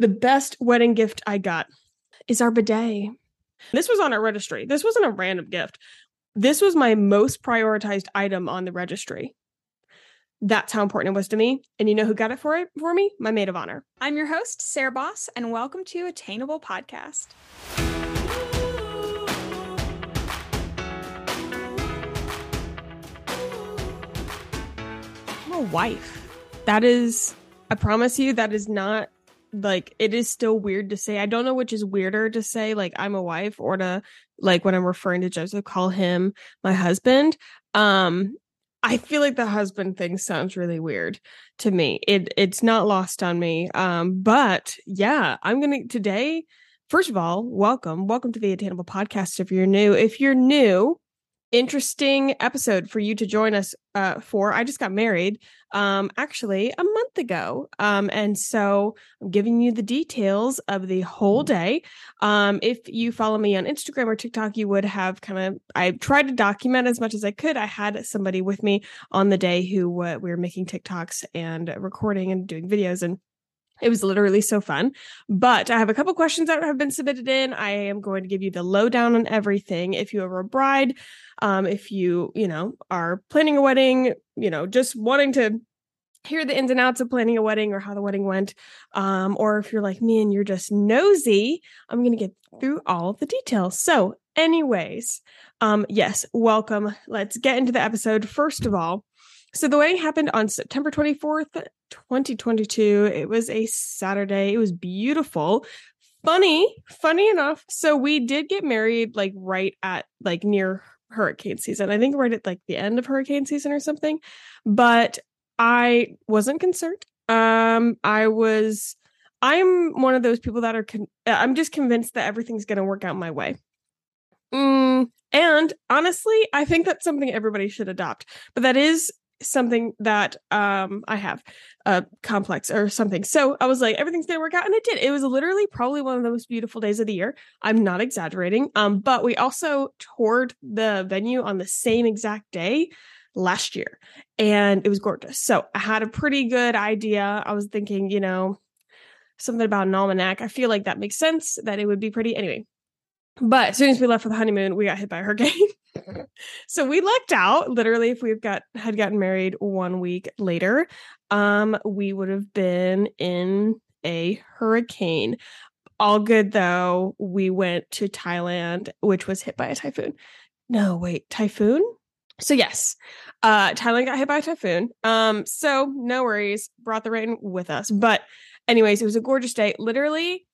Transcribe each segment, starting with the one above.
the best wedding gift I got is our bidet. This was on our registry. This wasn't a random gift. This was my most prioritized item on the registry. That's how important it was to me. And you know who got it for it for me? My maid of honor. I'm your host, Sarah Boss, and welcome to Attainable Podcast. I'm a wife. That is, I promise you, that is not like it is still weird to say. I don't know which is weirder to say, like I'm a wife, or to like when I'm referring to Joseph, call him my husband. Um, I feel like the husband thing sounds really weird to me. It it's not lost on me. Um, but yeah, I'm gonna today. First of all, welcome, welcome to the Attainable Podcast. If you're new, if you're new, interesting episode for you to join us uh, for. I just got married um, actually a month ago. Um, and so I'm giving you the details of the whole mm. day. Um, if you follow me on Instagram or TikTok, you would have kind of, I tried to document as much as I could. I had somebody with me on the day who uh, we were making TikToks and recording and doing videos and it was literally so fun. But I have a couple questions that have been submitted in. I am going to give you the lowdown on everything. If you are a bride, um, if you, you know, are planning a wedding, you know, just wanting to hear the ins and outs of planning a wedding or how the wedding went, um, or if you're like me and you're just nosy, I'm going to get through all the details. So, anyways, um, yes, welcome. Let's get into the episode. First of all, so the wedding happened on September 24th, 2022. It was a Saturday. It was beautiful. Funny, funny enough. So we did get married like right at like near hurricane season. I think right at like the end of hurricane season or something. But I wasn't concerned. Um I was I'm one of those people that are con- I'm just convinced that everything's going to work out my way. Mm, and honestly, I think that's something everybody should adopt. But that is something that um I have a complex or something. So I was like, everything's gonna work out, and it did. It was literally probably one of the most beautiful days of the year. I'm not exaggerating. Um, but we also toured the venue on the same exact day last year, and it was gorgeous. So I had a pretty good idea. I was thinking, you know, something about an almanac. I feel like that makes sense that it would be pretty. Anyway, but as soon as we left for the honeymoon, we got hit by a hurricane. so we lucked out. Literally, if we've got had gotten married one week later, um, we would have been in a hurricane. All good though. We went to Thailand, which was hit by a typhoon. No, wait, typhoon? So yes, uh Thailand got hit by a typhoon. Um, so no worries, brought the rain with us. But anyways, it was a gorgeous day. Literally,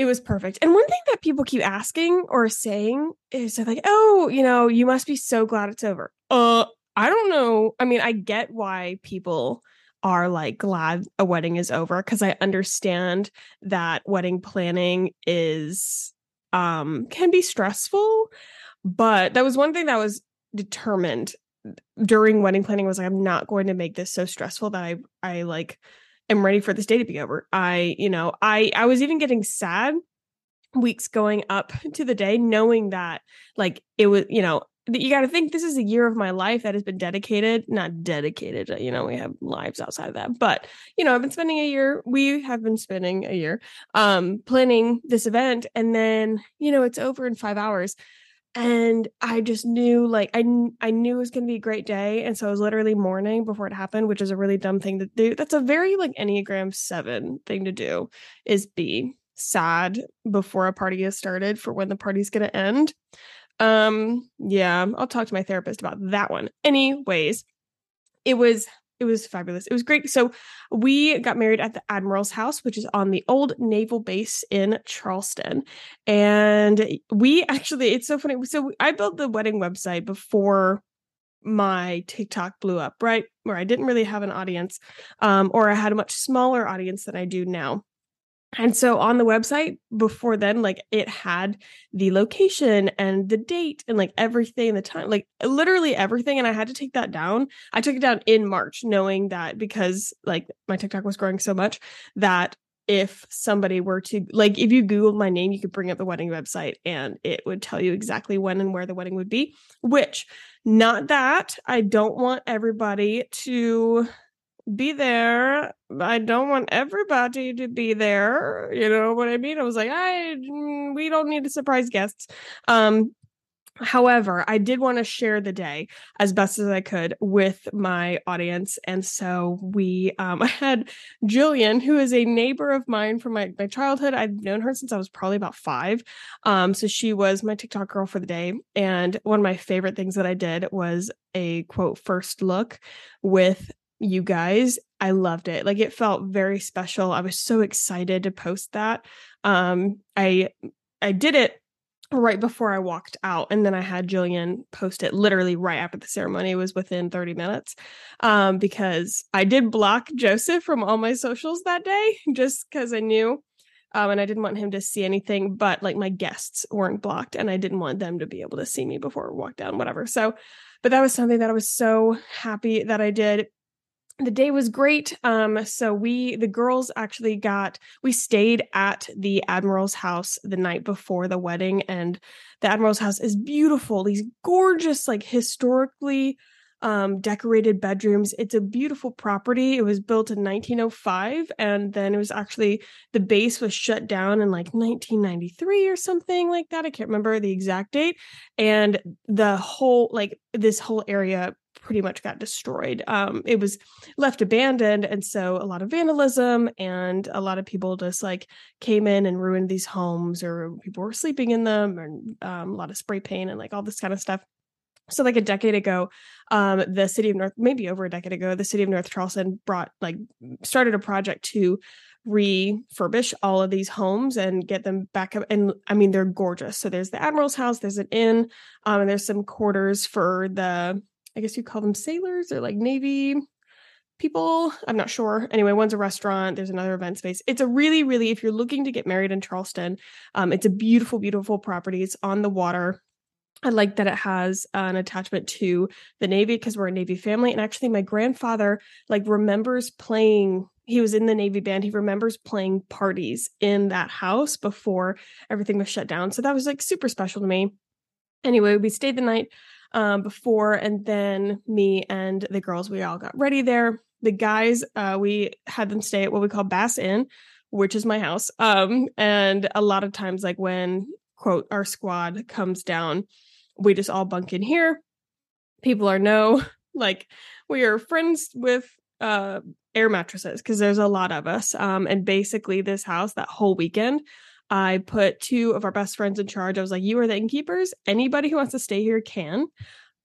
it was perfect. And one thing that people keep asking or saying is like, "Oh, you know, you must be so glad it's over." Uh, I don't know. I mean, I get why people are like glad a wedding is over because I understand that wedding planning is um can be stressful, but that was one thing that was determined during wedding planning was like I'm not going to make this so stressful that I I like am ready for this day to be over. I, you know, I I was even getting sad weeks going up to the day knowing that like it was, you know, that you got to think this is a year of my life that has been dedicated, not dedicated, uh, you know, we have lives outside of that. But, you know, I've been spending a year, we have been spending a year um planning this event and then, you know, it's over in 5 hours and I just knew like I I knew it was going to be a great day and so I was literally mourning before it happened which is a really dumb thing to do. That's a very like enneagram 7 thing to do is be sad before a party is started for when the party's going to end. Um yeah I'll talk to my therapist about that one. Anyways it was it was fabulous. It was great. So we got married at the Admiral's house, which is on the old naval base in Charleston. And we actually, it's so funny. So I built the wedding website before my TikTok blew up, right? Where I didn't really have an audience, um, or I had a much smaller audience than I do now. And so on the website before then, like it had the location and the date and like everything, the time, like literally everything. And I had to take that down. I took it down in March, knowing that because like my TikTok was growing so much that if somebody were to like if you googled my name you could bring up the wedding website and it would tell you exactly when and where the wedding would be which not that i don't want everybody to be there. I don't want everybody to be there. You know what I mean? I was like, I mm, we don't need to surprise guests. Um, However, I did want to share the day as best as I could with my audience. And so we, um, I had Jillian, who is a neighbor of mine from my, my childhood. I've known her since I was probably about five. Um, so she was my TikTok girl for the day. And one of my favorite things that I did was a quote, first look with you guys. I loved it. Like it felt very special. I was so excited to post that. Um, I, I did it right before I walked out. And then I had Jillian post it literally right after the ceremony it was within 30 minutes. Um, because I did block Joseph from all my socials that day just because I knew. Um, and I didn't want him to see anything, but like my guests weren't blocked and I didn't want them to be able to see me before we walked down, whatever. So, but that was something that I was so happy that I did the day was great um so we the girls actually got we stayed at the admiral's house the night before the wedding and the admiral's house is beautiful these gorgeous like historically um decorated bedrooms. It's a beautiful property it was built in 1905 and then it was actually the base was shut down in like 1993 or something like that i can't remember the exact date and the whole like this whole area pretty much got destroyed. Um, it was left abandoned, and so a lot of vandalism and a lot of people just like came in and ruined these homes, or people were sleeping in them, and um, a lot of spray paint and like all this kind of stuff. So, like a decade ago, um, the city of North, maybe over a decade ago, the city of North Charleston brought like started a project to refurbish all of these homes and get them back up. And I mean, they're gorgeous. So there's the Admiral's house, there's an inn, um, and there's some quarters for the I guess you call them sailors or like Navy people. I'm not sure. Anyway, one's a restaurant. There's another event space. It's a really, really, if you're looking to get married in Charleston, um, it's a beautiful, beautiful property. It's on the water. I like that it has an attachment to the Navy because we're a Navy family. And actually, my grandfather like remembers playing. He was in the Navy band. He remembers playing parties in that house before everything was shut down. So that was like super special to me. Anyway, we stayed the night um, before, and then me and the girls, we all got ready there. The guys, uh, we had them stay at what we call Bass Inn, which is my house. Um, and a lot of times, like when quote our squad comes down, we just all bunk in here. People are no like we are friends with uh air mattresses because there's a lot of us. Um, and basically this house that whole weekend I put two of our best friends in charge. I was like, you are the innkeepers. Anybody who wants to stay here can,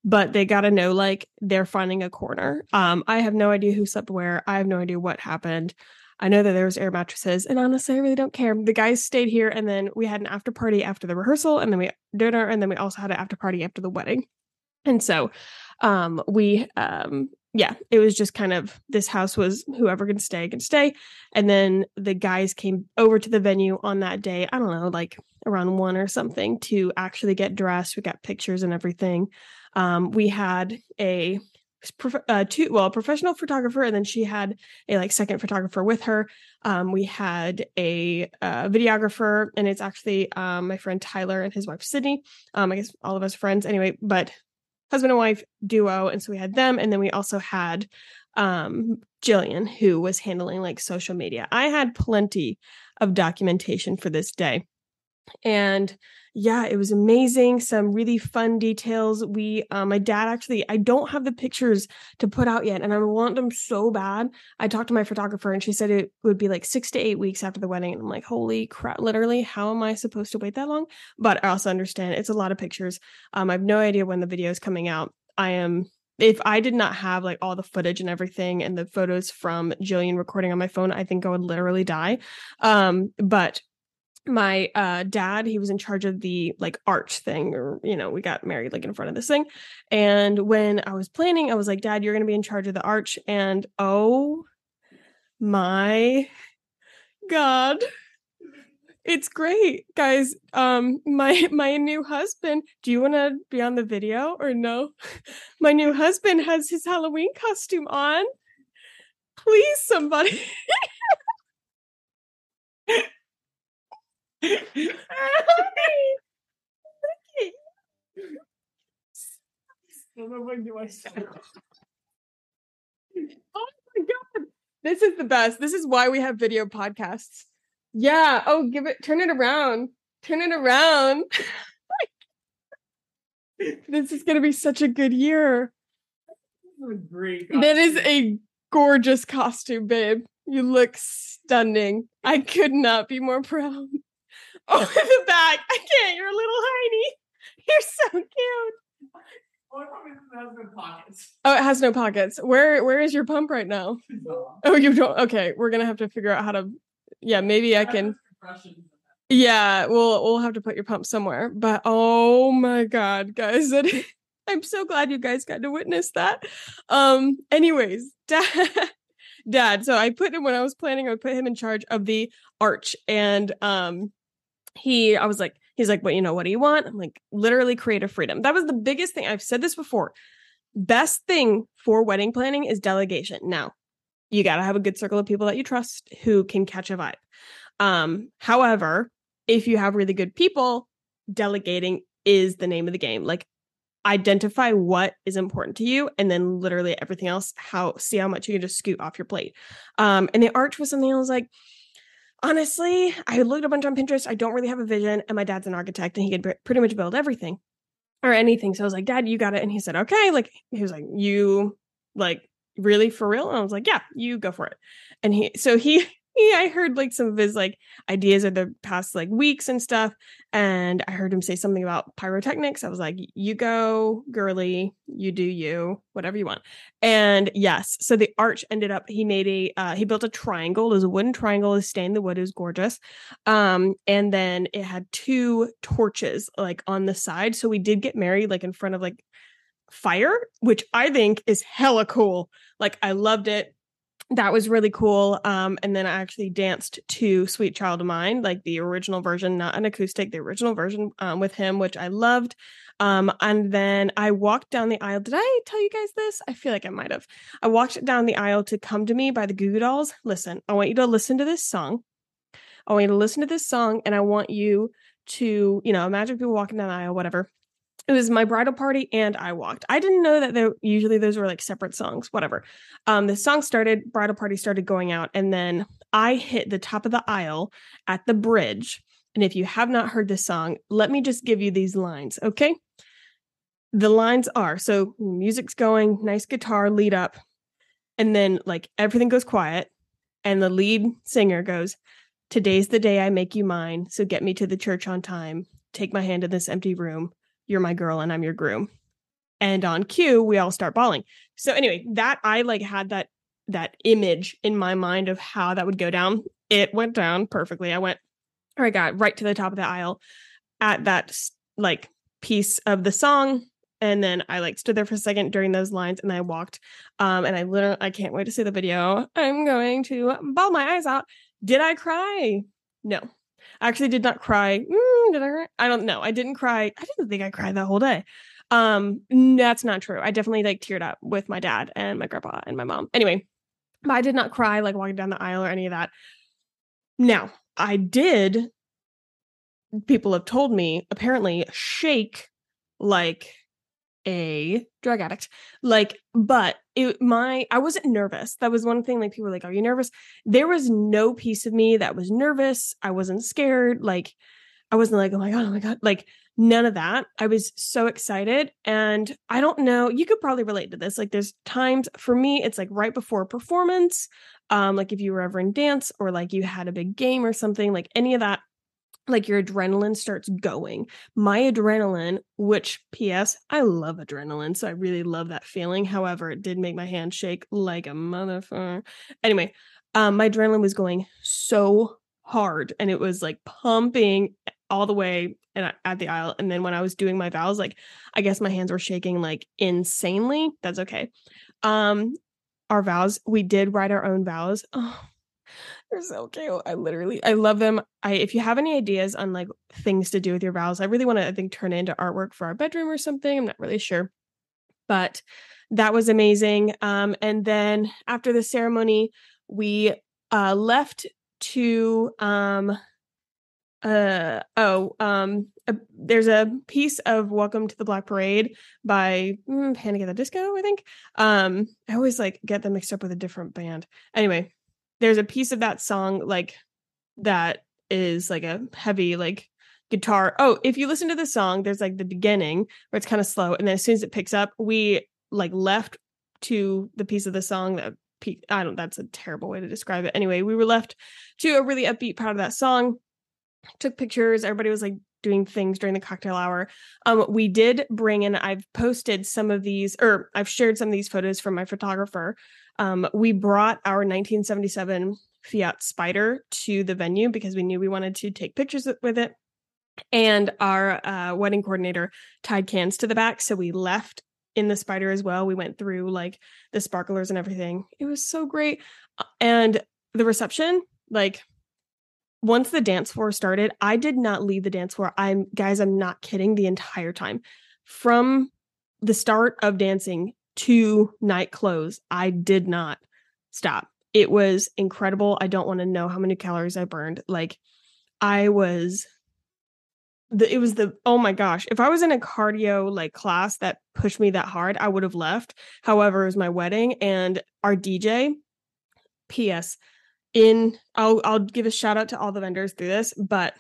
but they got to know like they're finding a corner. Um, I have no idea who slept where. I have no idea what happened. I know that there was air mattresses, and honestly, I really don't care. The guys stayed here, and then we had an after party after the rehearsal, and then we dinner, and then we also had an after party after the wedding. And so, um, we um yeah, it was just kind of this house was whoever can stay can stay. And then the guys came over to the venue on that day, I don't know, like around one or something to actually get dressed. We got pictures and everything. Um, we had a uh, two well a professional photographer and then she had a like second photographer with her um, we had a uh, videographer and it's actually um, my friend tyler and his wife sydney um, i guess all of us friends anyway but husband and wife duo. And so we had them. And then we also had um, Jillian, who was handling like social media. I had plenty of documentation for this day. And yeah, it was amazing. Some really fun details. We, uh, my dad actually, I don't have the pictures to put out yet, and I want them so bad. I talked to my photographer, and she said it would be like six to eight weeks after the wedding. And I'm like, holy crap! Literally, how am I supposed to wait that long? But I also understand it's a lot of pictures. Um, I have no idea when the video is coming out. I am if I did not have like all the footage and everything and the photos from Jillian recording on my phone, I think I would literally die. Um, but my uh dad he was in charge of the like arch thing or you know we got married like in front of this thing. And when i was planning i was like dad you're going to be in charge of the arch. And oh my god. It's great guys. Um my my new husband do you want to be on the video or no? My new husband has his halloween costume on. Please somebody oh my god! This is the best. This is why we have video podcasts. Yeah. Oh, give it, turn it around. Turn it around. this is to be such a good year. That is a gorgeous costume, babe. You look stunning. I could not be more proud. Oh, in the back. I can't. You're a little tiny. You're so cute. Oh, it has no pockets. Where where is your pump right now? Oh, you don't. Okay, we're gonna have to figure out how to. Yeah, maybe I can. Yeah, we'll we'll have to put your pump somewhere. But oh my god, guys, that I'm so glad you guys got to witness that. Um, anyways, dad, dad. So I put him when I was planning. I would put him in charge of the arch, and um, he. I was like, he's like, "What you know? What do you want?" I'm like, literally creative freedom. That was the biggest thing. I've said this before. Best thing for wedding planning is delegation. Now, you got to have a good circle of people that you trust who can catch a vibe. Um, however, if you have really good people, delegating is the name of the game. Like identify what is important to you and then literally everything else how see how much you can just scoot off your plate um and the arch was something i was like honestly i looked a bunch on pinterest i don't really have a vision and my dad's an architect and he could pretty much build everything or anything. So i was like dad you got it. And he said okay. Like he was like you like really for real? And i was like yeah you go for it. And he so he yeah, I heard like some of his like ideas of the past like weeks and stuff. And I heard him say something about pyrotechnics. I was like, you go, girly, you do you, whatever you want. And yes, so the arch ended up, he made a, uh, he built a triangle. It was a wooden triangle, is stained the wood, is gorgeous. Um, and then it had two torches like on the side. So we did get married like in front of like fire, which I think is hella cool. Like I loved it that was really cool. Um, and then I actually danced to Sweet Child of Mine, like the original version, not an acoustic, the original version um, with him, which I loved. Um, and then I walked down the aisle. Did I tell you guys this? I feel like I might have. I walked down the aisle to Come to Me by the Goo Goo Dolls. Listen, I want you to listen to this song. I want you to listen to this song, and I want you to, you know, imagine people walking down the aisle, whatever it was my bridal party and I walked. I didn't know that they usually those were like separate songs, whatever. Um, the song started, bridal party started going out, and then I hit the top of the aisle at the bridge. And if you have not heard this song, let me just give you these lines, okay? The lines are so music's going, nice guitar lead up, and then like everything goes quiet, and the lead singer goes, Today's the day I make you mine, so get me to the church on time. Take my hand in this empty room you're my girl and I'm your groom. And on cue, we all start bawling. So anyway, that I like had that that image in my mind of how that would go down. It went down perfectly. I went or I got right to the top of the aisle at that like piece of the song and then I like stood there for a second during those lines and I walked um and I literally I can't wait to see the video. I'm going to bawl my eyes out. Did I cry? No. I actually did not cry. Mm, did I cry? I don't know. I didn't cry. I didn't think I cried that whole day. Um, that's not true. I definitely like teared up with my dad and my grandpa and my mom. Anyway, I did not cry like walking down the aisle or any of that. Now, I did. People have told me apparently shake like a drug addict. Like, but it my I wasn't nervous. That was one thing. Like people were like, Are you nervous? There was no piece of me that was nervous. I wasn't scared. Like I wasn't like, oh my God, oh my God. Like none of that. I was so excited. And I don't know, you could probably relate to this. Like there's times for me, it's like right before a performance. Um, like if you were ever in dance or like you had a big game or something, like any of that like your adrenaline starts going. My adrenaline, which PS, I love adrenaline, so I really love that feeling. However, it did make my hand shake like a motherfucker. Anyway, um, my adrenaline was going so hard and it was like pumping all the way and at the aisle. And then when I was doing my vows, like I guess my hands were shaking like insanely. That's okay. Um, our vows, we did write our own vows. Oh, they're so cute. I literally I love them. I if you have any ideas on like things to do with your vows, I really want to I think turn it into artwork for our bedroom or something. I'm not really sure. But that was amazing. Um and then after the ceremony, we uh left to um uh oh um a, there's a piece of welcome to the black parade by mm, panic at the disco i think um i always like get them mixed up with a different band anyway there's a piece of that song like that is like a heavy like guitar. Oh, if you listen to the song, there's like the beginning where it's kind of slow, and then as soon as it picks up, we like left to the piece of the song that I don't. That's a terrible way to describe it. Anyway, we were left to a really upbeat part of that song. Took pictures. Everybody was like doing things during the cocktail hour. Um, we did bring in. I've posted some of these, or I've shared some of these photos from my photographer. Um, we brought our 1977 Fiat Spider to the venue because we knew we wanted to take pictures with it. And our uh, wedding coordinator tied cans to the back. So we left in the spider as well. We went through like the sparklers and everything. It was so great. Uh, and the reception, like once the dance floor started, I did not leave the dance floor. I'm guys, I'm not kidding the entire time. From the start of dancing to night close, I did not stop. It was incredible. I don't want to know how many calories I burned. Like I was the it was the oh my gosh if i was in a cardio like class that pushed me that hard i would have left however it was my wedding and our dj ps in i'll i'll give a shout out to all the vendors through this but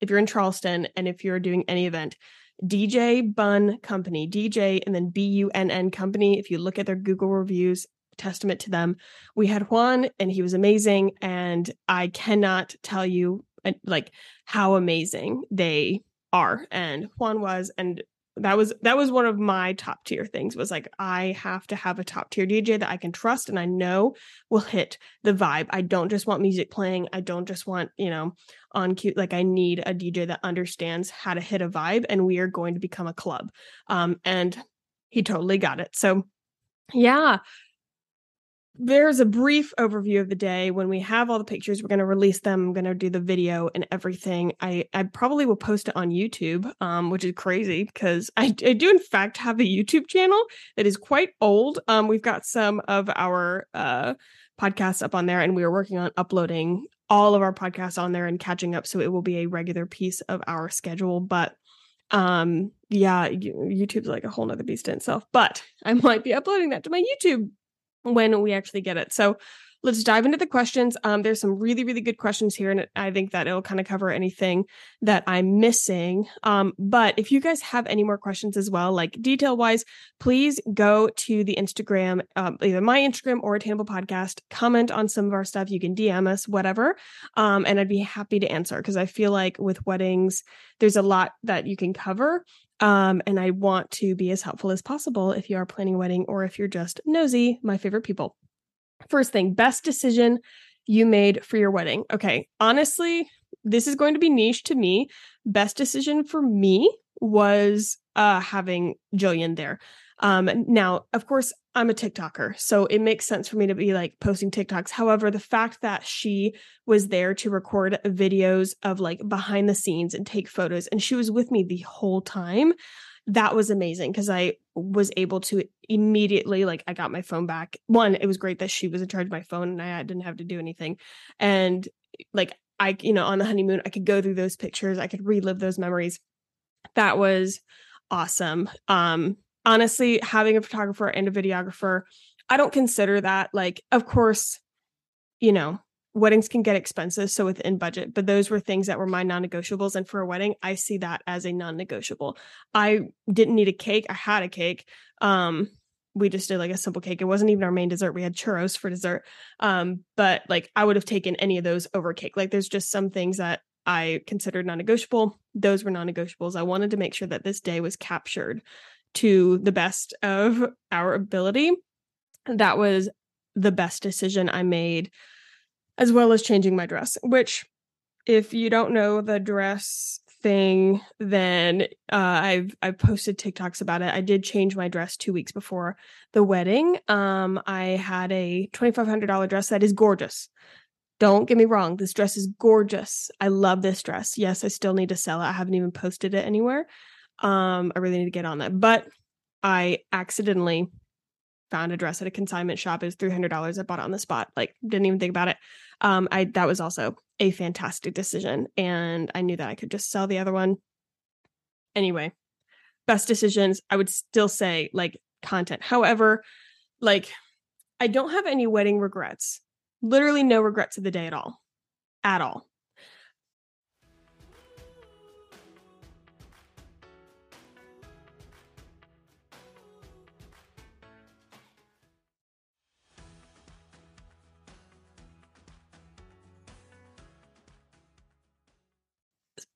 if you're in charleston and if you're doing any event dj Bunn company dj and then b-u-n-n company. If you look at their google reviews testament to them. We had juan and he was amazing and i cannot tell you uh, like how amazing they are. And Juan was and that was that was one of my top tier things was like I have to have a top tier DJ that I can trust and I know will hit the vibe. I don't just want music playing. I don't just want, you know, on cue like I need a DJ that understands how to hit a vibe and we are going to become a club. Um and he totally got it. So yeah, there's a brief overview of the day. When we have all the pictures we're going to release them i'm going to do the video and everything. I i probably will post it on youtube um which is crazy because I, I do in fact have a youtube channel that is quite old. Um we've got some of our uh podcasts up on there and we are working on uploading all of our podcasts on there and catching up so it will be a regular piece of our schedule but um yeah youtube's like a whole nother beast in itself but i might be uploading that to my youtube when we actually get it. So let's dive into the questions. Um, there's some really, really good questions here, and I think that it'll kind of cover anything that I'm missing. Um, but if you guys have any more questions as well, like detail wise, please go to the Instagram, um, either my Instagram or Attainable Podcast, comment on some of our stuff. You can DM us, whatever. Um, and I'd be happy to answer because I feel like with weddings, there's a lot that you can cover. Um, and I want to be as helpful as possible if you are planning a wedding or if you're just nosy, my favorite people. First thing, best decision you made for your wedding. Okay, honestly, this is going to be niche to me. Best decision for me was uh having Jillian there. Um now, of course, I'm a TikToker, so it makes sense for me to be like posting TikToks. However, the fact that she was there to record videos of like behind the scenes and take photos and she was with me the whole time, that was amazing because I was able to immediately like I got my phone back. One, it was great that she was in charge of my phone and I didn't have to do anything. And like I, you know, on the honeymoon, I could go through those pictures, I could relive those memories. That was awesome. Um honestly, having a photographer and a videographer, I don't consider that like, of course, you know, weddings can get expensive, so within budget, but those were things that were my non negotiables. And for a wedding, I see that as a non negotiable. I didn't need a cake, I had a cake. Um, we just did like a simple cake. It wasn't even our main dessert. We had churros for dessert. Um, but like I would have taken any of those over cake. Like there's just some things that I considered non negotiable. Those were non negotiables. I wanted to make sure that this day was captured to the best of our ability. That was the best decision I made, as well as changing my dress, which, if you don't know the dress thing, then uh, I've I've posted TikToks about it. I did change my dress two weeks before the wedding. Um, I had a twenty five hundred dollar dress that is gorgeous. Don't get me wrong, this dress is gorgeous. I love this dress. Yes, I still need to sell it. I haven't even posted it anywhere. Um, I really need to get on that. But I accidentally found a dress at a consignment shop. It was three hundred dollars. I bought it on the spot. Like didn't even think about it. Um, I that was also a fantastic decision, and I knew that I could just sell the other one. Anyway, best decisions. I would still say like content. However, like I don't have any wedding regrets. Literally no regrets of the day at all. At all.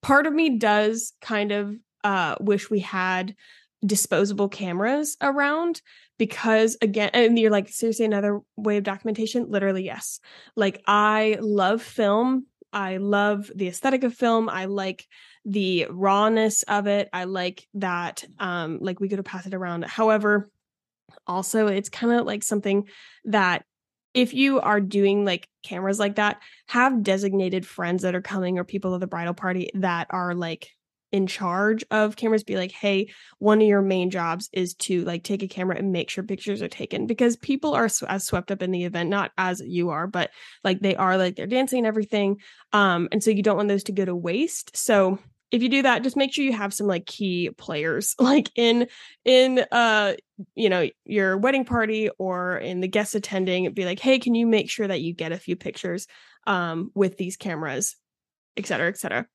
Part of me does kind of uh wish we had disposable cameras around because again and you're like seriously another way of documentation? Literally yes. Like i love film. I love the aesthetic of film. I like the rawness of it. I like that um like we could have passed it around. However also it's kind of like something that if you are doing like cameras like that, have designated friends that are coming or people of the bridal party that are like in charge of cameras. Be like hey one of your main jobs is to like take a camera and make sure pictures are taken. Because people are sw- as swept up in the event not as you are but like they are like they're dancing and everything um and so you don't want those to go to waste. So if you do that just make sure you have some like key players like in in uh you know your wedding party or in the guests attending be like hey can you make sure that you get a few pictures um with these cameras? Et cetera et cetera.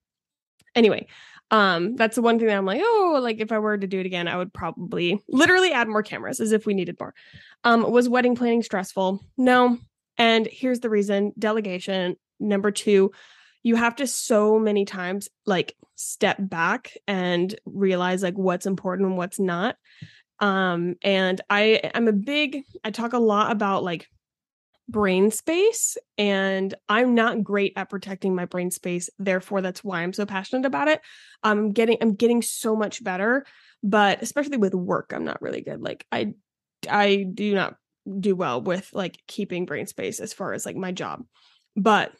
Anyway um that's the one thing that i'm like oh like if i were to do it again i would probably literally add more cameras as if we needed more. Um was wedding planning stressful? No. And here's the reason. Delegation number two you have to so many times like step back and realize like what's important and what's not. Um and i i'm a big i talk a lot about like brain space and i'm not great at protecting my brain space therefore that's why i'm so passionate about it. I'm getting i'm getting so much better but especially with work i'm not really good. Like i i do not do well with like keeping brain space as far as like my job. But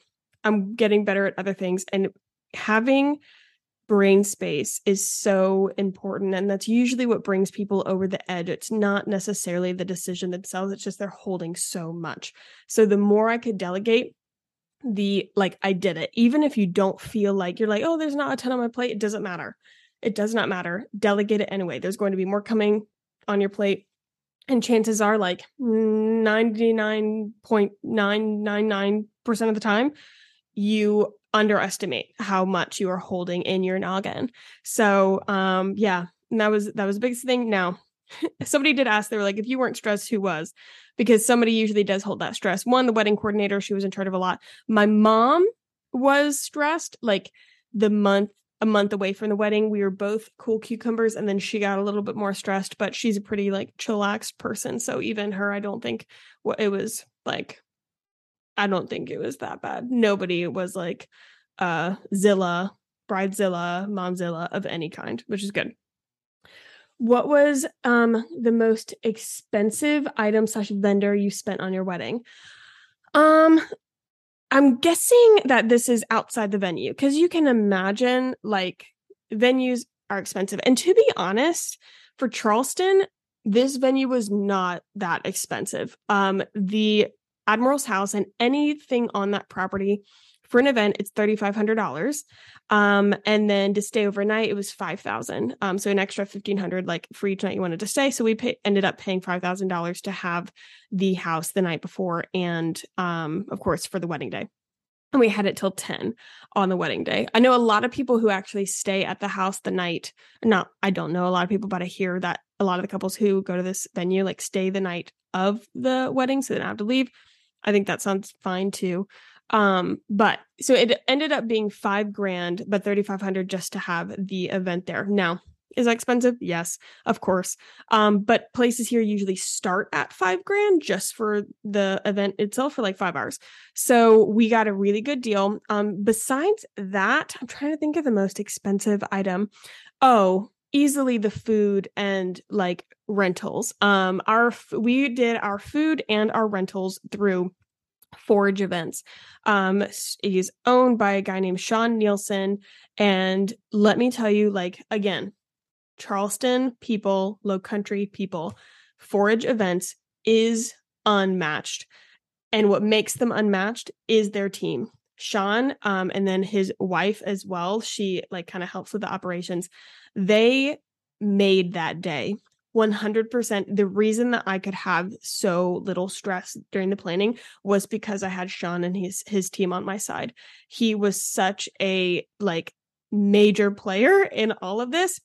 I'm getting better at other things and having brain space is so important and that's usually what brings people over the edge. It's not necessarily the decision themselves it's just they're holding so much. So the more i could delegate the like i did it. Even if you don't feel like you're like oh there's not a ton on my plate it doesn't matter. It does not matter. Delegate it anyway. There's going to be more coming on your plate and chances are like 99.999% of the time you underestimate how much you are holding in your noggin. So, um, yeah, that was that was the biggest thing. Now, somebody did ask, they were like, if you weren't stressed, who was? Because somebody usually does hold that stress. One, the wedding coordinator, she was in charge of a lot. My mom was stressed, like the month a month away from the wedding. We were both cool cucumbers, and then she got a little bit more stressed, but she's a pretty like chillaxed person. So even her, I don't think what it was like I don't think it was that bad. Nobody was like uh Zilla, Bridezilla, Momzilla of any kind, which is good. What was um the most expensive item slash vendor you spent on your wedding? Um I'm guessing that this is outside the venue because you can imagine like venues are expensive. And to be honest, for Charleston, this venue was not that expensive. Um, the Admiral's house and anything on that property for an event it's $3500 um and then to stay overnight it was 5000 um so an extra 1500 like for each night you wanted to stay so we pay, ended up paying $5000 to have the house the night before and um of course for the wedding day and we had it till 10 on the wedding day. I know a lot of people who actually stay at the house the night. Not, I don't know a lot of people, but I hear that a lot of the couples who go to this venue like stay the night of the wedding so they don't have to leave. I think that sounds fine too. Um, but so it ended up being five grand, but 3,500 just to have the event there. Now, is that expensive? Yes, of course. Um, but places here usually start at five grand just for the event itself for like five hours. So we got a really good deal. Um, besides that, I'm trying to think of the most expensive item. Oh, easily the food and like rentals. Um, our we did our food and our rentals through Forage Events. Um, he's owned by a guy named Sean Nielsen, and let me tell you, like again, Charleston people, Low Country people, Forage Events is unmatched, and what makes them unmatched is their team. Sean, um, and then his wife as well. She like kind of helps with the operations. They made that day 100% the reason that I could have so little stress during the planning was because I had Sean and his his team on my side. He was such a like major player in all of this.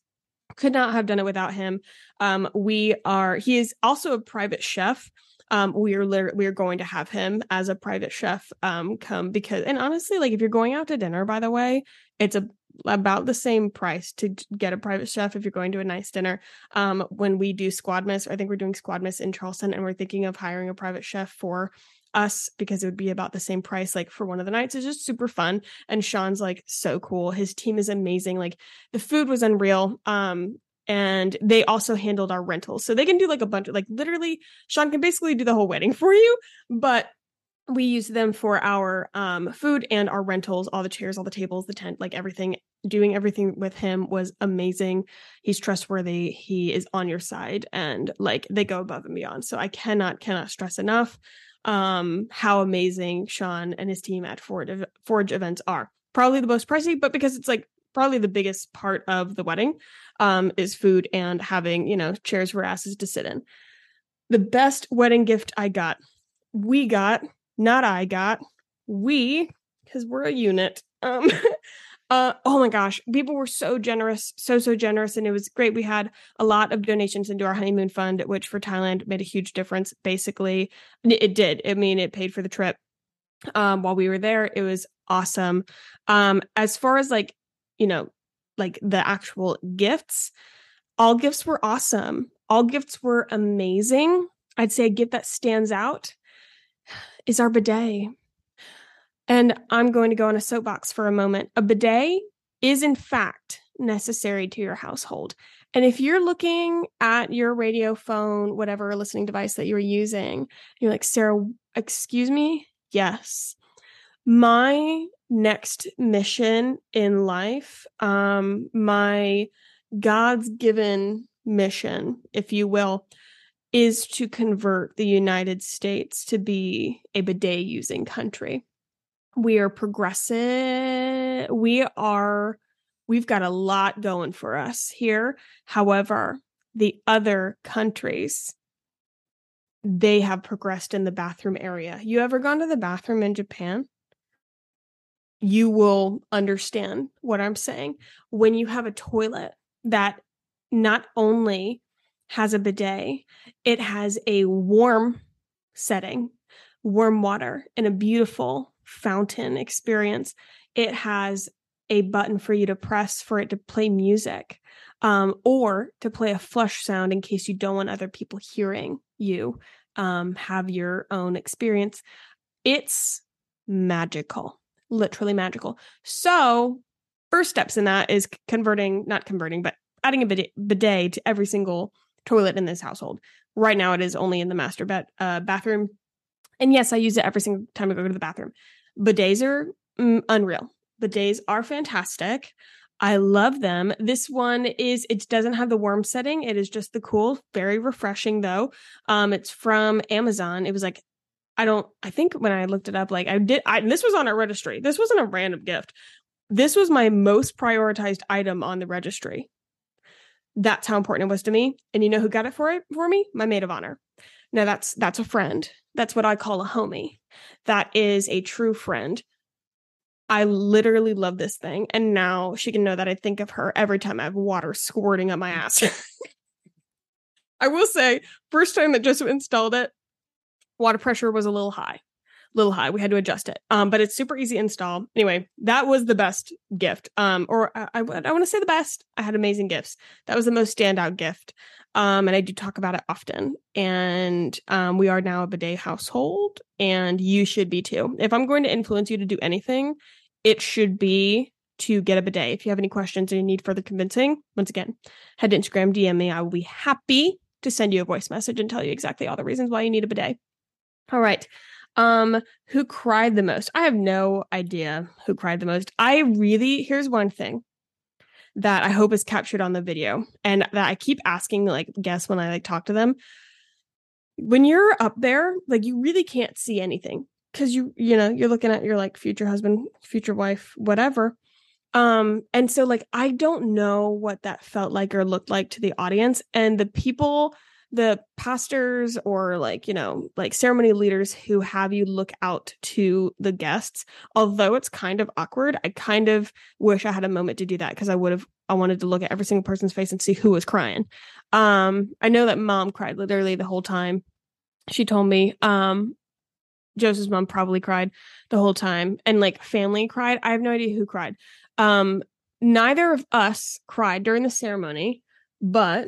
Could not have done it without him. Um, we are he is also a private chef. Um, we are we are going to have him as a private chef um come because and honestly like if you're going out to dinner by the way it's a about the same price to get a private chef if you're going to a nice dinner. Um, when we do Squadmas, I think we're doing Squadmas in Charleston, and we're thinking of hiring a private chef for us because it would be about the same price like for one of the nights. It's just super fun and sean's like so cool. His team is amazing. Like the food was unreal um and they also handled our rentals. So they can do like a bunch of like literally sean can basically do the whole wedding for you but we use them for our um, food and our rentals all the chairs all the tables the tent like everything doing everything with him was amazing. He's trustworthy. He is on your side and like they go above and beyond. So i cannot cannot stress enough um how amazing sean and his team at forge, forge events are. Probably the most pricey but because it's like probably the biggest part of the wedding um is food and having you know chairs for asses to sit in. The best wedding gift i got we got not I got, we, because we're a unit. Um, uh, oh my gosh, people were so generous, so, so generous. And it was great. We had a lot of donations into our honeymoon fund, which for Thailand made a huge difference. Basically, it did. I mean, it paid for the trip um, while we were there. It was awesome. Um, as far as like, you know, like the actual gifts, all gifts were awesome. All gifts were amazing. I'd say a gift that stands out is our bidet. And I'm going to go on a soapbox for a moment. A bidet is, in fact, necessary to your household. And if you're looking at your radio phone, whatever listening device that you're using, you're like, Sarah, excuse me? Yes. My next mission in life, um, my God's given mission, if you will, is to convert the United States to be a bidet using country. We are progressive. We are, we've got a lot going for us here. However, the other countries, they have progressed in the bathroom area. You ever gone to the bathroom in Japan? You will understand what I'm saying. When you have a toilet that not only has a bidet. It has a warm setting, warm water, and a beautiful fountain experience. It has a button for you to press for it to play music um, or to play a flush sound in case you don't want other people hearing you um, have your own experience. It's magical, literally magical. So, first steps in that is converting, not converting, but adding a bidet, to every single toilet in this household. Right now, it is only in the master bed, uh, bathroom. And yes, I use it every single time I go to the bathroom. Bidets are mm, unreal. Bidets are fantastic. I love them. This one is it doesn't have the warm setting. It is just the cool, very refreshing though. Um it's from Amazon. It was like I don't I think when I looked it up like I did I this was on our registry. This wasn't a random gift. This was my most prioritized item on the registry. That's how important it was to me. And you know who got it for it for me? My maid of honor. Now that's that's a friend. That's what I call a homie. That is a true friend. I literally love this thing. And now she can know that I think of her every time I have water squirting up my ass. I will say, first time that Joseph installed it, water pressure was a little high little high. We had to adjust it. Um, but it's super easy install. Anyway, that was the best gift. Um, or I, I, I want to say the best. I had amazing gifts. That was the most standout gift. Um, and I do talk about it often. And um, we are now a bidet household, and you should be too. If I'm going to influence you to do anything, it should be to get a bidet. If you have any questions or you need further convincing, once again, head to Instagram, DM me. I will be happy to send you a voice message and tell you exactly all the reasons why you need a bidet. All right. Um, who cried the most? I have no idea who cried the most. I really here's one thing that I hope is captured on the video and that I keep asking like guests when I like talk to them. When you're up there, like you really can't see anything because you you know you're looking at your like future husband, future wife, whatever. Um, and so like I don't know what that felt like or looked like to the audience and the people, the pastors or like, you know, like ceremony leaders who have you look out to the guests, although it's kind of awkward, I kind of wish I had a moment to do that because I would have I wanted to look at every single person's face and see who was crying. Um, I know that mom cried literally the whole time. She told me, um, Joseph's mom probably cried the whole time and like family cried. I have no idea who cried. Um, neither of us cried during the ceremony, but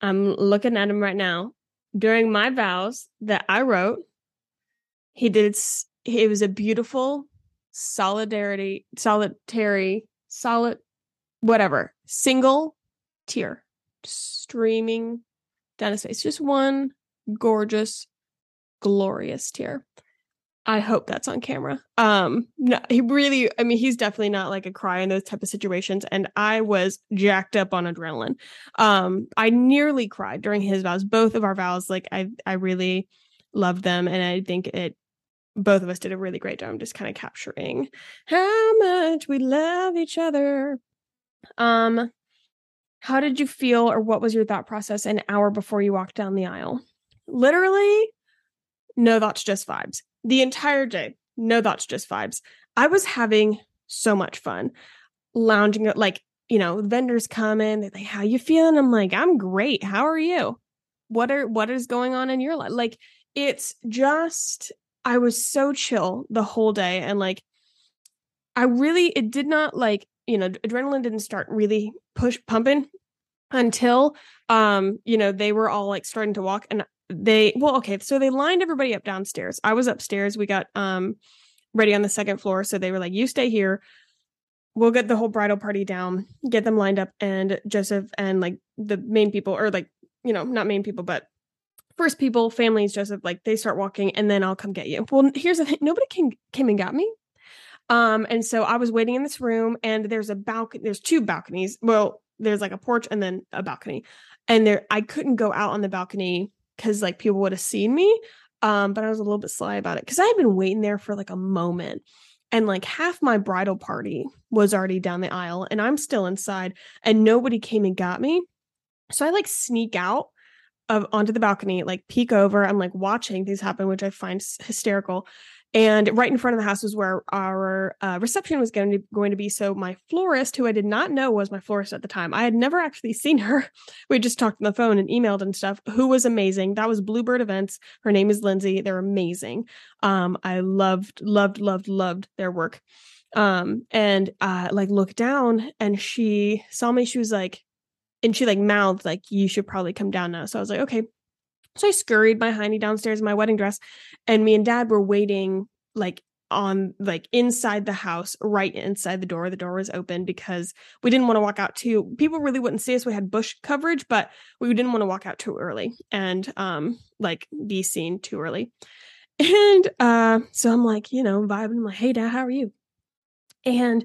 I'm looking at him right now. During my vows that I wrote, he did. It was a beautiful solidarity, solitary, solid, whatever, single tear streaming down his face. Just one gorgeous, glorious tear. I hope that's on camera. Um, no, he really, I mean, he's definitely not like a cry in those type of situations. And I was jacked up on adrenaline. Um, I nearly cried during his vows, both of our vows. Like I, I really loved them. And I think it, both of us did a really great job just kind of capturing how much we love each other. Um, how did you feel or what was your thought process an hour before you walked down the aisle? Literally, no thoughts, just vibes the entire day. No thoughts, just vibes. I was having so much fun lounging, like, you know, vendors come in, they're like, how you feeling? I'm like, I'm great. How are you? What are, what is going on in your life? Like, it's just, I was so chill the whole day. And like, I really, it did not like, you know, adrenaline didn't start really push pumping until, um, you know, they were all like starting to walk. And they well okay so they lined everybody up downstairs. I was upstairs. We got um ready on the second floor. So they were like you stay here. We'll get the whole bridal party down get them lined up and joseph and like the main people or like you know not main people but first people families joseph like they start walking and then i'll come get you. Well here's the thing nobody came came and got me. Um and so i was waiting in this room and there's a balcony there's two balconies. Well there's like a porch and then a balcony. And there i couldn't go out on the balcony because like people would have seen me. Um, but I was a little bit sly about it because I had been waiting there for like a moment. And like half my bridal party was already down the aisle, and I'm still inside, and nobody came and got me. So I like sneak out of onto the balcony, like peek over. I'm like watching things happen, which I find hysterical and right in front of the house was where our uh, reception was going to going to be. So my florist, who I did not know was my florist at the time, I had never actually seen her. We just talked on the phone and emailed and stuff. Who was amazing. That was Bluebird Events. Her name is Lindsay. They're amazing. Um, I loved, loved, loved, loved their work. Um, and uh, like looked down and she saw me. She was like, and she like mouthed like, "You should probably come down now." So I was like, "Okay." So I scurried my hiney downstairs in my wedding dress, and me and dad were waiting like on like inside the house, right inside the door. The door was open because we didn't want to walk out too. People really wouldn't see us. We had bush coverage, but we didn't want to walk out too early and um like be seen too early. And uh so I'm like, you know, vibing. I'm like, hey dad, how are you? And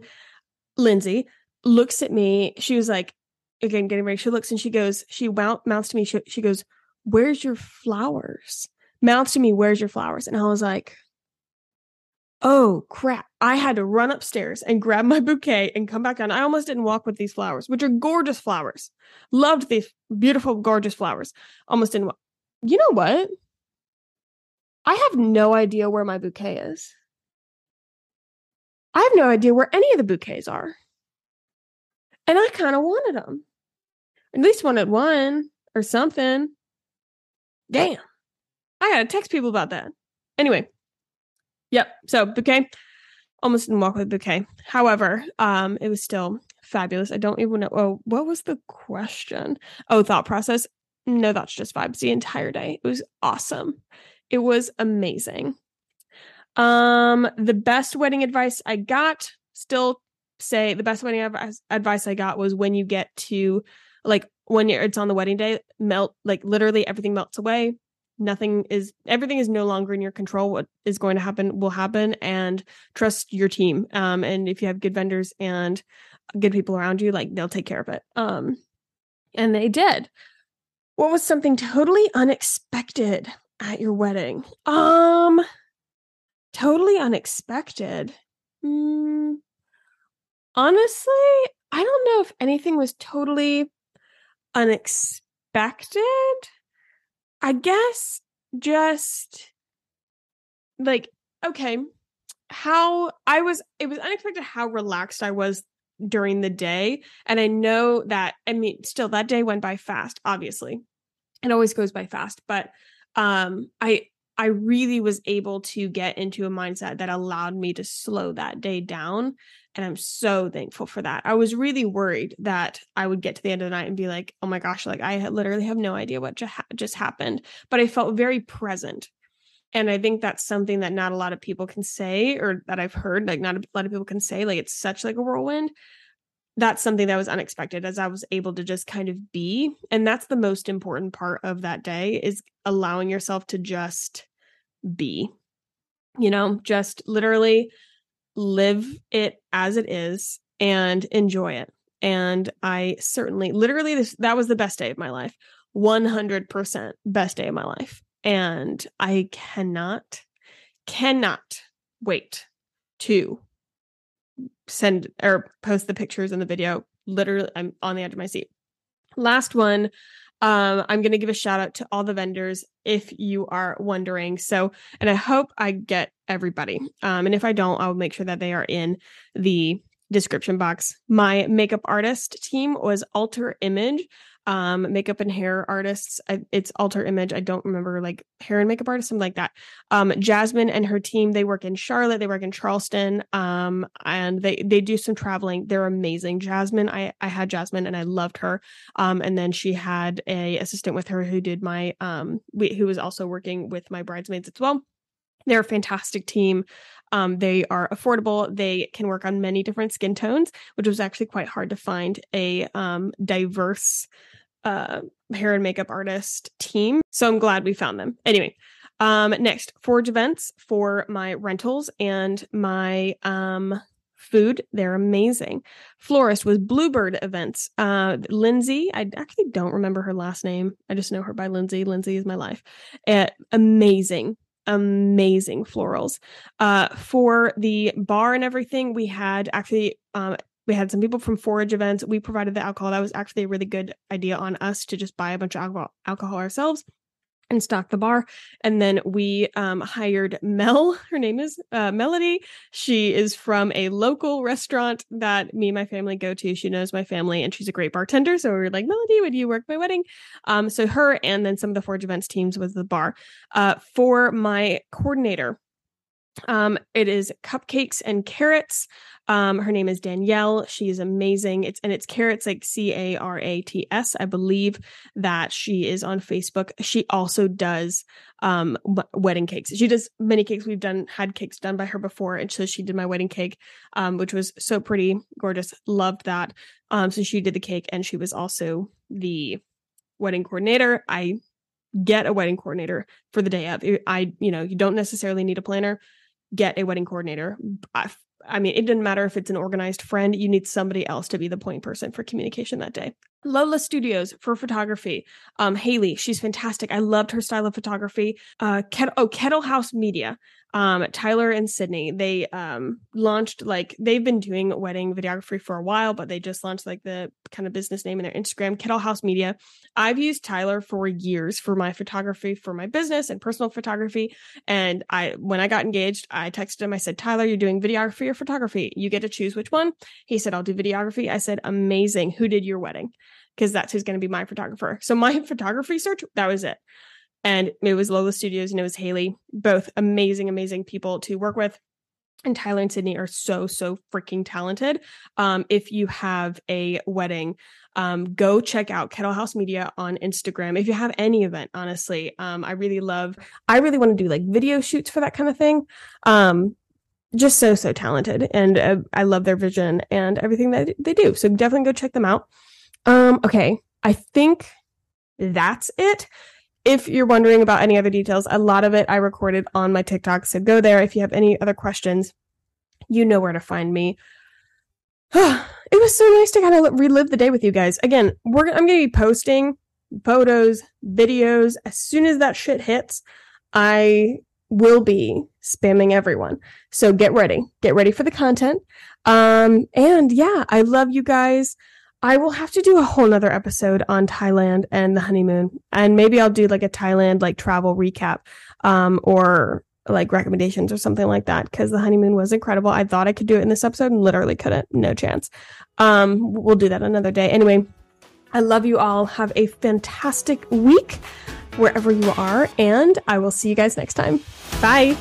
Lindsay looks at me. She was like, again, getting ready. She looks and she goes, she mouths to me. She, she goes, where's your flowers? Mouths to me, where's your flowers? And I was like, oh crap. I had to run upstairs and grab my bouquet and come back down. I almost didn't walk with these flowers, which are gorgeous flowers. Loved these beautiful, gorgeous flowers. Almost didn't walk. You know what? I have no idea where my bouquet is. I have no idea where any of the bouquets are. And I kind of wanted them. At least wanted one or something. Damn. I gotta text people about that. Anyway. Yep. So bouquet. Almost didn't walk with bouquet. However, um, it was still fabulous. I don't even know. Oh, what was the question? Oh, thought process. No, that's just vibes the entire day. It was awesome. It was amazing. Um, the best wedding advice I got, still say the best wedding advice, advice I got was when you get to like when it's on the wedding day, melt like literally everything melts away. Nothing is everything is no longer in your control. What is going to happen will happen, and trust your team. Um, and if you have good vendors and good people around you, like they'll take care of it. Um, and they did. What was something totally unexpected at your wedding? Um, totally unexpected. Mm, honestly, I don't know if anything was totally unexpected. I guess just like okay, how I was it was unexpected how relaxed I was during the day and I know that I mean still that day went by fast obviously. It always goes by fast, but um I I really was able to get into a mindset that allowed me to slow that day down. And I'm so thankful for that. I was really worried that I would get to the end of the night and be like, oh my gosh, like I literally have no idea what just happened. But I felt very present. And I think that's something that not a lot of people can say, or that I've heard, like not a lot of people can say, like it's such like a whirlwind that's something that was unexpected as I was able to just kind of be. And that's the most important part of that day is allowing yourself to just be. You know, just literally live it as it is and enjoy it. And I certainly literally this that was the best day of my life. 100% best day of my life. And I cannot cannot wait to send or post the pictures and the video. Literally, I'm on the edge of my seat. Last one. Um, I'm going to give a shout out to all the vendors if you are wondering. So, and I hope I get everybody. Um, and if I don't, I'll make sure that they are in the description box. My makeup artist team was Alter Image um makeup and hair artists I, it's alter image i don't remember like hair and makeup artist something like that. Um jasmine and her team they work in charlotte they work in charleston um and they they do some traveling. They're amazing. Jasmine i i had jasmine and i loved her um and then she had a assistant with her who did my um we, who was also working with my bridesmaids as well they're a fantastic team. Um, they are affordable. They can work on many different skin tones, which was actually quite hard to find a um, diverse uh, hair and makeup artist team. So I'm glad we found them. Anyway, um, next, Forge events for my rentals and my um, food. They're amazing. Florist was Bluebird events. Uh, Lindsay, I actually don't remember her last name. I just know her by Lindsay. Lindsay is my life. Uh, amazing amazing florals. Uh, for the bar and everything, we had actually um, we had some people from forage events. We provided the alcohol. That was actually a really good idea on us to just buy a bunch of alcohol, alcohol ourselves and stock the bar and then we um, hired mel her name is uh, melody. She is from a local restaurant that me and my family go to. She knows my family and she's a great bartender so we were like melody would you work my wedding? Um, so her and then some of the forge events teams was the bar. Uh, for my coordinator um, it is cupcakes and carats. Um, her name is Danielle. She is amazing. It's and it's carats like C A R A T S. I believe that she is on Facebook. She also does um wedding cakes. She does many cakes. We've done had cakes done by her before, and so she did my wedding cake, um, which was so pretty, gorgeous. Loved that. Um, so she did the cake, and she was also the wedding coordinator. I get a wedding coordinator for the day of. I, you know, you don't necessarily need a planner get a wedding coordinator. I, I mean, it didn't matter if it's an organized friend, you need somebody else to be the point person for communication that day. Lola Studios for photography. Um, Haley, she's fantastic. I loved her style of photography. Uh, Kettle, oh, Kettle House Media. Um, Tyler and Sydney, they um launched like they've been doing wedding videography for a while, but they just launched like the kind of business name in their Instagram, Kettle House Media. I've used Tyler for years for my photography, for my business and personal photography. And I, when I got engaged, I texted him. I said, Tyler, you're doing videography or photography? You get to choose which one. He said, I'll do videography. I said, amazing. Who did your wedding? Because that's who's going to be my photographer. So my photography search, that was it. And it was Lola Studios and it was Haley, both amazing, amazing people to work with. And Tyler and Sydney are so, so freaking talented. Um, if you have a wedding, um, go check out Kettle House Media on Instagram. If you have any event, honestly, um, I really love, I really want to do like video shoots for that kind of thing. Um, just so, so talented. And uh, I love their vision and everything that they do. So definitely go check them out. Um, okay. I think that's it. If you're wondering about any other details, a lot of it I recorded on my TikTok. So go there. If you have any other questions, you know where to find me. it was so nice to kind of relive the day with you guys. Again, we're I'm going to be posting photos, videos as soon as that shit hits. I will be spamming everyone. So get ready. Get ready for the content. Um, and yeah, I love you guys. I will have to do a whole nother episode on Thailand and the honeymoon. And maybe I'll do like a Thailand like travel recap, um, or like recommendations or something like that. Cause the honeymoon was incredible. I thought I could do it in this episode and literally couldn't. No chance. Um, we'll do that another day. Anyway, I love you all. Have a fantastic week wherever you are. And I will see you guys next time. Bye.